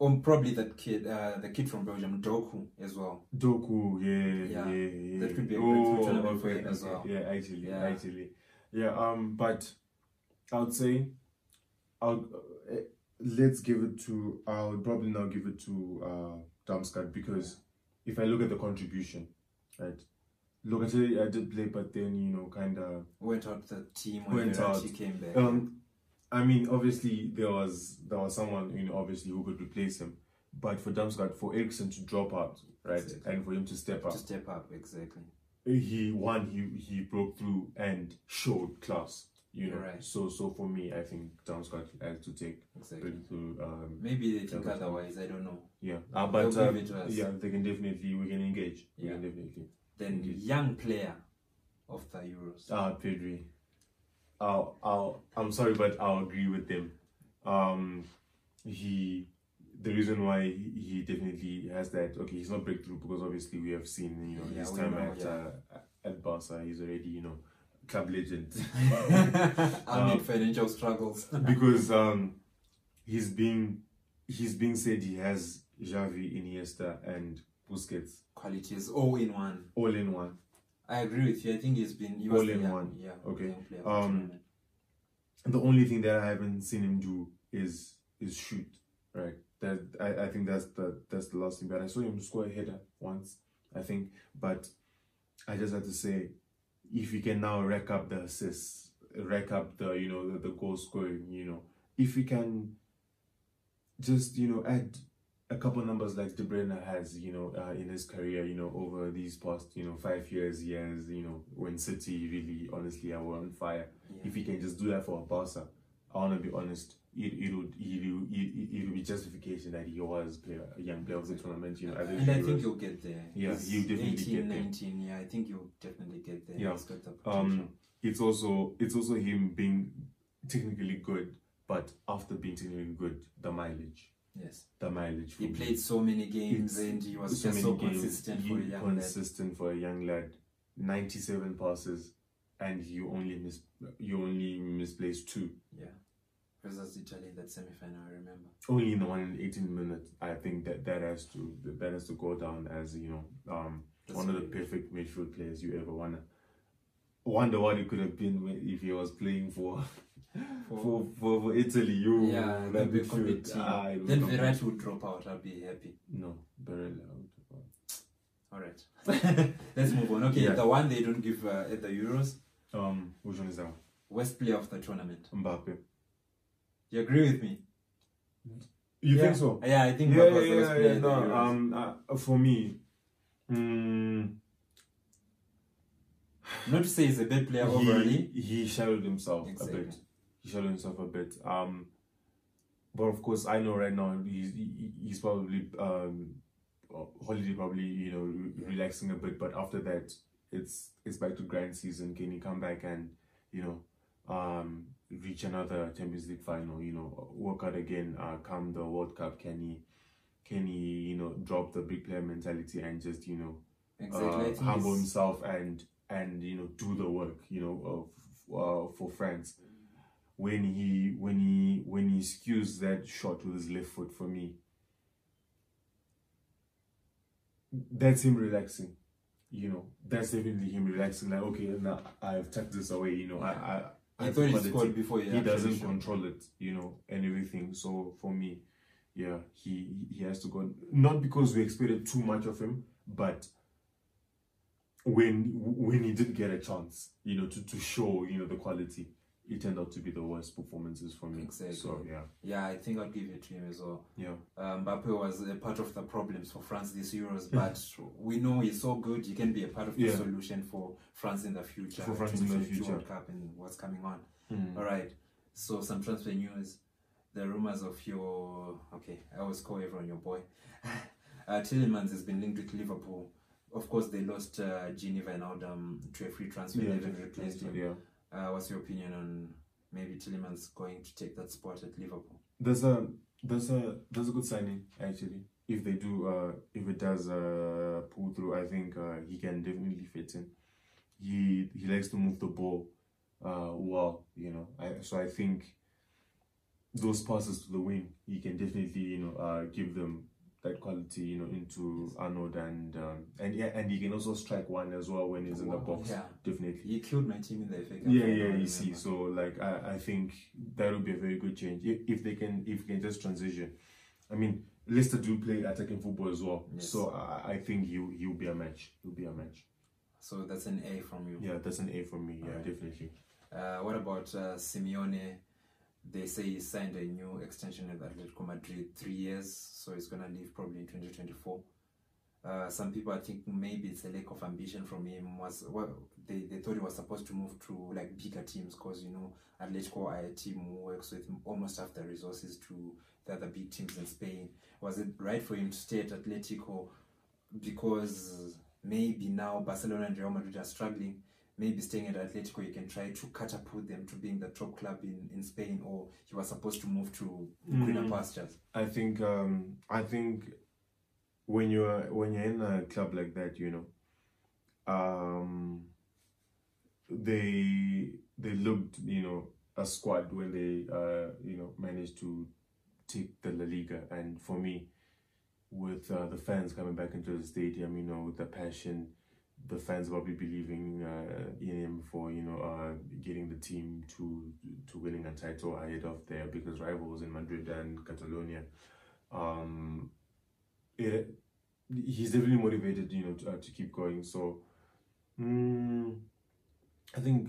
Or probably that kid, uh, the kid from Belgium, Doku as well. Doku, yeah, Yeah, yeah, yeah. that could be a oh, breakthrough tournament for okay, as well. Yeah, actually, Yeah. actually, yeah. Um, but I would say I'll uh, let's give it to. I'll probably now give it to uh, Damsgaard because if I look at the contribution, right. Look, I said I did play, but then you know, kind of Went out the team when Went out. came back. Um, I mean, obviously there was there was someone you know obviously who could replace him, but for Damsgaard, for Eriksen to drop out, right, Exactly. and for him to step up, to step up, exactly. he one he he broke through and showed class. You know, right. so so for me, I think Damsgaard has to take Exactly. breakthrough. Um, Maybe they think otherwise. I don't know. yeah, uh, They'll but um, to yeah, they can definitely we can engage. We Yeah. can definitely. Then Indeed. young player of the Euros. Ah, Pedri. I'll, I'll, I'm sorry, but I'll agree with them. Um, he, the reason why he he definitely has that. Okay, he's not breakthrough because obviously we have seen you know Yeah, his time know, at yeah. uh, at Barca. He's already you know club legend Amid financial struggles. because um, he's being he's being said he has Xavi, Iniesta, and Busquets Qualities all in one. all in one. I agree with you. I think he's been he was All in young, one. Yeah, Okay. young player of the Um. The only thing that I haven't seen him do is is shoot. Right. That I, I think that's the that's the last thing. But I saw him score a header once, I think. But I just had to say, if he can now rack up the assists, rack up the you know the, the goal scoring, you know, if he can just you know add a couple numbers like De Bruyne has, you know, uh, in his career, you know, over these past, you know, five years, years, you know, when City really, honestly, are on fire Yeah. if he can just do that for a Barca, I want to be honest, it it would it, would- it, it would be justification that he was a young player of the tournament. You know, and I think you'll get there. Yeah, He's he'll definitely 18, get there. 19, yeah, I think you'll definitely get there. Yeah. He's got the um, it's also it's also him being technically good, but after being technically good, the mileage, yes. the mileage. He me. played so many games It's and he was so just so games, consistent for a young lad. consistent for a young lad. Ninety-seven passes, and you only miss you only misplaced two. Yeah. In that semi final, I remember. only in the one in 18 minutes i think that that has to that has to go down as you know um one of the perfect midfield players you ever wanna wonder what it could have been if he was playing for for for, for italy you yeah, that be a complete midfield ah, Then Verratti would drop out. I'd be happy. no Barella All right. Let's move on. Okay, Yeah. the one they don't give uh, at the Euros, um which one is that West player of the tournament. Mbappe You agree with me? you yeah. think so Yeah, I think yeah yeah was the best yeah, player yeah no um uh, for me mm, Not to say he's a bad player he, overly. he shadowed himself a bit. He shadowed himself a bit. Um, but of course, I know right now he's he's probably um, holiday probably you know re- relaxing a bit. But after that, it's it's back to grind season. Can he come back and you know um, reach another Champions League final? You know, work out again. Uh, come the World Cup, can he? Can he, you know, drop the big player mentality and just, you know, Exactly. Uh, humble himself and and you know do the work you know of uh, for France when he when he when he skews that shot with his left foot for me that's him relaxing you know that's definitely him relaxing like okay now I've tucked this away you know I I I thought he scored before he, he doesn't control it, you know, and everything. So for me, yeah, he he has to go. Not because we expected too much of him, but when when he did get a chance, you know, to, to show you know the quality, it turned out to be the worst performances for me. Exactly. So yeah, Yeah, I think I'll give it to him as well. yeah, Um, Mbappe was a part of the problems for France this Euros, but we know he's so good. He can be a part of the Yeah. solution for France in the future. For France in the future. World Cup and what's coming on. Mm. All right. So some transfer news. The rumors of your okay, I always call everyone your boy. uh, Tielemans has been linked with Liverpool. Of course, they lost uh, Gini Wijnaldum to a free transfer. yeah, they replaced him. yeah. Uh, what's your opinion on maybe Tielemans going to take that spot at Liverpool? There's a there's a there's a good signing actually. If they do, uh, if it does uh, pull through, I think uh, he can definitely fit in. He he likes to move the ball, uh, well, you know. I, so I think those passes to the wing, he can definitely you know uh, give them that quality, you know, into Arnold and um, and yeah, and he can also strike one as well when he's in the box. yeah. Definitely. He killed my team in the FA Cup. Yeah, yeah, you see. So like I, I think that would be a very good change if, if they can if they can just transition. I mean, Leicester do play attacking football as well. Yes. So I, I think he'll he'll be a match. You'll be a match. So that's an A from you. Yeah, that's an A from me. Yeah, Alright. definitely. Uh, what about uh, Simeone? They say he signed a new extension with Atletico Madrid, three years, so he's gonna leave probably in 2024. Uh, some people are thinking maybe it's a lack of ambition from him. Was well, they, they thought he was supposed to move to like bigger teams because you know Atletico are a team who works with almost half the resources to the other big teams in Spain. Was it right for him to stay at Atletico because maybe now Barcelona and Real Madrid are struggling? Maybe staying at Atletico, you can try to catapult them to being the top club in, in Spain, or you were supposed to move to greener Mm. pastures. I think um I think when you're when you're in a club like that, you know, um they they looked, you know, a squad when they uh you know managed to take the La Liga and for me with uh, the fans coming back into the stadium, you know, with the passion, the fans probably believing uh, in him for you know uh, getting the team to to winning a title ahead of their biggest rivals in Madrid and Catalonia. Um, it he's definitely motivated, you know, to, uh, to keep going. So, mm, I think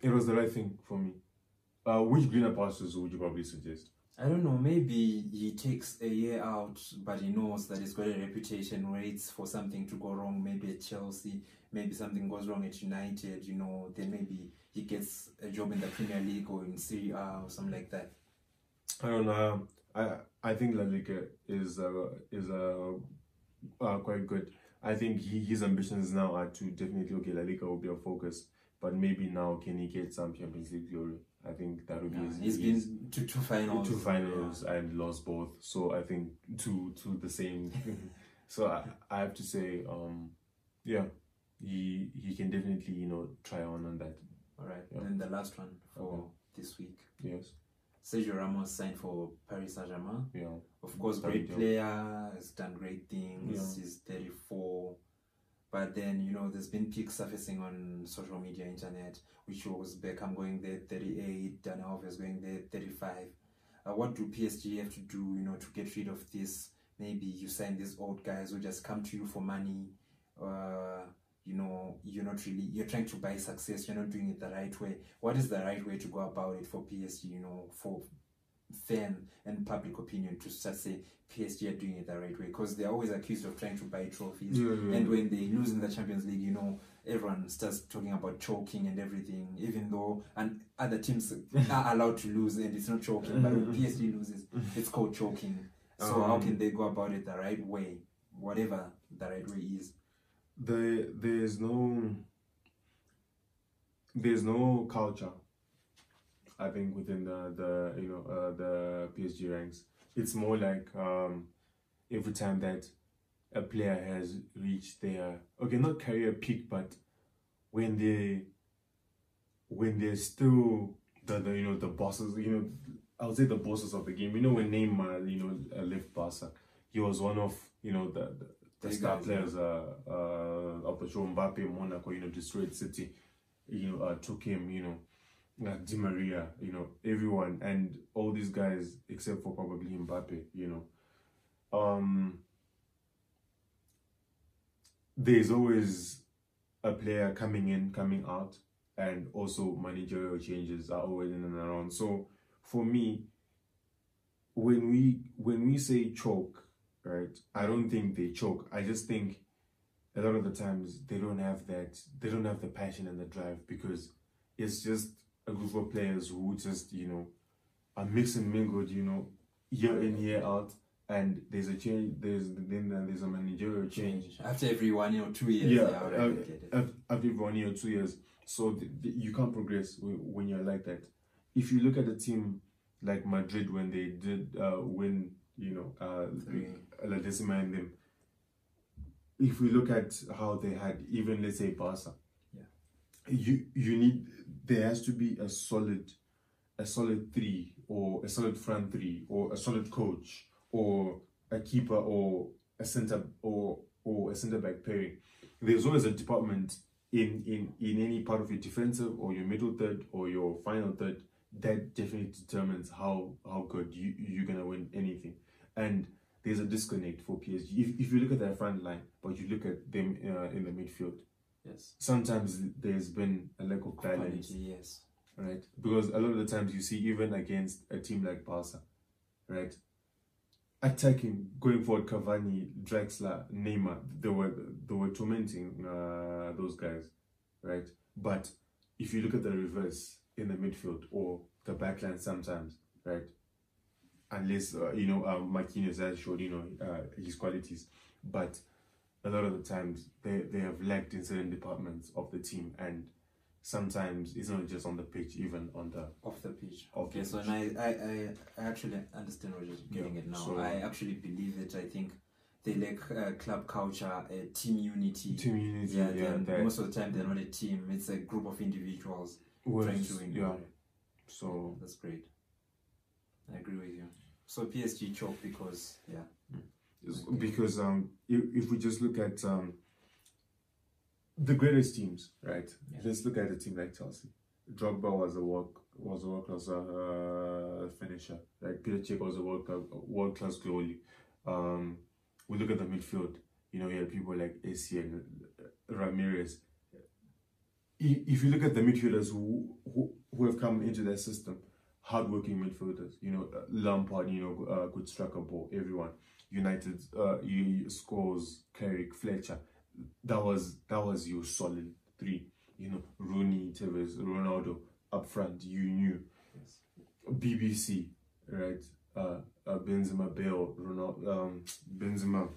it was the right thing for me. Uh, which greener pastures would you probably suggest? I don't know, maybe he takes a year out, but he knows that he's got a reputation, waits for something to go wrong, maybe at Chelsea, maybe something goes wrong at United, you know, then maybe he gets a job in the Premier League or in Serie A or something like that. I don't know. I I think La Liga is uh, is uh, uh, quite good. I think he, his ambitions now are to definitely okay. La Liga will be a focus, but maybe now can he get some Champions League glory? I think that would be Yeah, his, he's been to two finals. two finals and lost both. So I think two to the same. so I, I have to say, um, yeah, he he can definitely you know try on on that. All right, Yeah. then the last one for Okay. this week. Yes, Sergio Ramos signed for Paris Saint Germain. yeah, Of course, great player, has done great things. Yeah. He's 34. But then, you know, there's been pics surfacing on social media, internet, which shows Beckham going there 38, Dani Alves going there 35. Uh, what do PSG have to do, you know, to get rid of this? Maybe you sign these old guys who just come to you for money. Uh, you know, you're not really, you're trying to buy success, you're not doing it the right way. What is the right way to go about it for PSG, you know, for fan and public opinion to start say PSG are doing it the right way because they're always accused of trying to buy trophies. yeah, yeah. And when they lose in the Champions League, you know, everyone starts talking about choking and everything, even though and other teams are allowed to lose and it's not choking. But when PSG loses, it's called choking. So how Um, can they go about it the right way, whatever the right way is? there there's no there's no culture i think within the the you know uh, the psg ranks. It's more like um every time that a player has reached their okay not career peak but when they when they're still the, the you know the bosses you know i would say the bosses of the game. You know when neymar you know uh, left barca he was one of you know the, the the Big star guys, players uh, uh, of the show. Mbappe, Monaco, you know, destroyed City, you know, uh, took him, you know, uh, Di Maria, you know, everyone, and all these guys except for probably Mbappe, you know. Um, there's always a player coming in, coming out, and also managerial changes are always in and around. So for me, when we when we say choke, right? I don't think they choke. I just think a lot of the times they don't have that they don't have the passion and the drive because it's just a group of players who just, you know, are mixed and mingled, you know, year in, year out. And there's a change there's then there's a managerial change After every one year or two years, Yeah, yeah, I would uh, get it. af- after one year or two years. So th- th- you can't progress when you're like that. If you look at a team like Madrid when they did uh, win, you know, uh, La Decima and them. If we look at how they had, even let's say Barca, Yeah. you you need there has to be a solid, a solid three or a solid front three or a solid coach or a keeper or a center or or a center back pairing, there's always a department in in in any part of your defensive or your middle third or your final third that definitely determines how how good you you're gonna win anything. And there's a disconnect for PSG. If, if you look at their front line, but you look at them uh, in the midfield, Yes. sometimes there's been a lack of balance, Quality, yes. right? Because a lot of the times you see even against a team like Barca, right? Attacking, going forward, Cavani, Draxler, Neymar, they were they were tormenting uh, those guys, right? But if you look at the reverse in the midfield or the backline, sometimes, right? Unless uh, you know uh, Marquinhos has showed you know uh, his qualities, but a lot of the times they, they have lacked in certain departments of the team and sometimes it's not just on the pitch even on the Off the pitch. Off okay, the so pitch. and I, I, I actually understand what you're getting Yeah, at now. so- I actually believe it. I think they lack uh, club culture, uh, team unity. team unity yeah, yeah, that most of the time they're not a team. It's a group of individuals was- trying to win. yeah so that's great. I agree with you. So PSG choke because yeah, because um if, if we just look at um the greatest teams right? Yeah. let's look at a team like Chelsea. Drogba was a world was a world class uh, finisher. Peter Cech was a world world class goalie. Um we look at the midfield. You know you have people like Essien Ramires. If you look at the midfielders who, who who have come into their system, hardworking midfielders, you know, uh, Lampard, you know, uh, good striker ball, everyone. United, uh, you, Scholes, Carrick, Fletcher. That was that was your solid three. You know, Rooney, Tevez, Ronaldo up front. You knew yes. BBC, right? Uh, uh Benzema, Bale, Ronaldo, um, Benzema,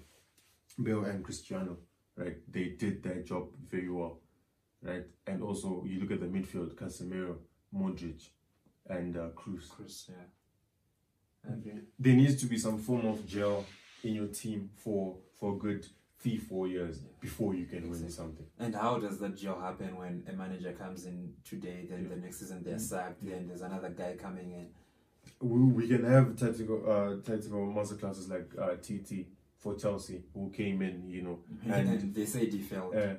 Bale, and Cristiano, right? They did their job very well, right? And also, you look at the midfield: Casemiro, Modric, and uh, Kroos. Chris, yeah. Agree. There needs to be some form of gel in your team for for a good three, four years Yeah. before you can win something. And how does that gel happen when a manager comes in today, then the next season they're sacked, then there's another guy coming in? we, we can have tactical uh tactical masterclasses like uh TT for Chelsea who came in, you know, And, and they say he failed uh,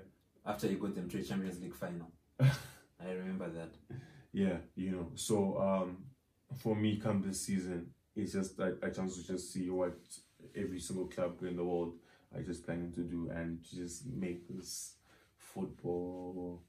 after he got them to a Champions League final. I remember that. yeah, you know. So um for me come this season it's just a, a chance to just see what every single club in the world are just planning to do and just make this football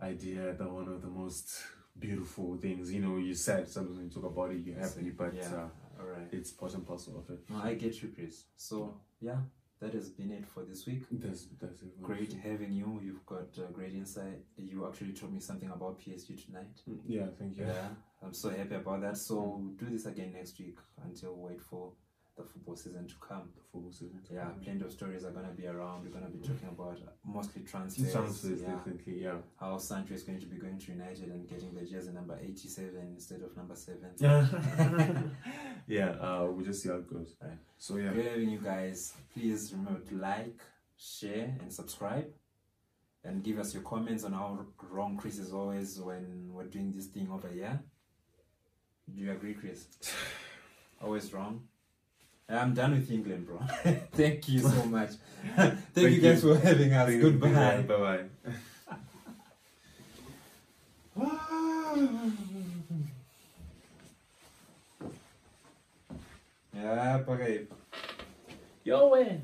idea the one of the most beautiful things. You know, you're sad sometimes when you talk about it, you're happy, but yeah, uh, all right. it's part and parcel of it. No, I get you, Chris. So yeah, that has been it for this week. That's that's it. Great having you. You've got uh, great insight. You actually told me something about PSG tonight. Yeah, thank you. Yeah, I'm so happy about that. So do this again next week until wait for the football season to come. The football season. Yeah, plenty of stories are gonna be around. We're gonna be talking about mostly transfers. Transfers, yeah. definitely, yeah. How Sancho is going to be going to United and getting the jersey number 87 instead of number 7. yeah, uh, we'll just see how it goes. Right. So, yeah. Great having you guys. Please remember to like, share, and subscribe. And give us your comments on how wrong Chris is always when we're doing this thing over here. Do you agree, Chris? always wrong. I'm done with England, bro. Thank you so much. Thank, Thank, you guys you. for having us. Thank Goodbye. Bye bye. Yeah, okay. Yo, ué.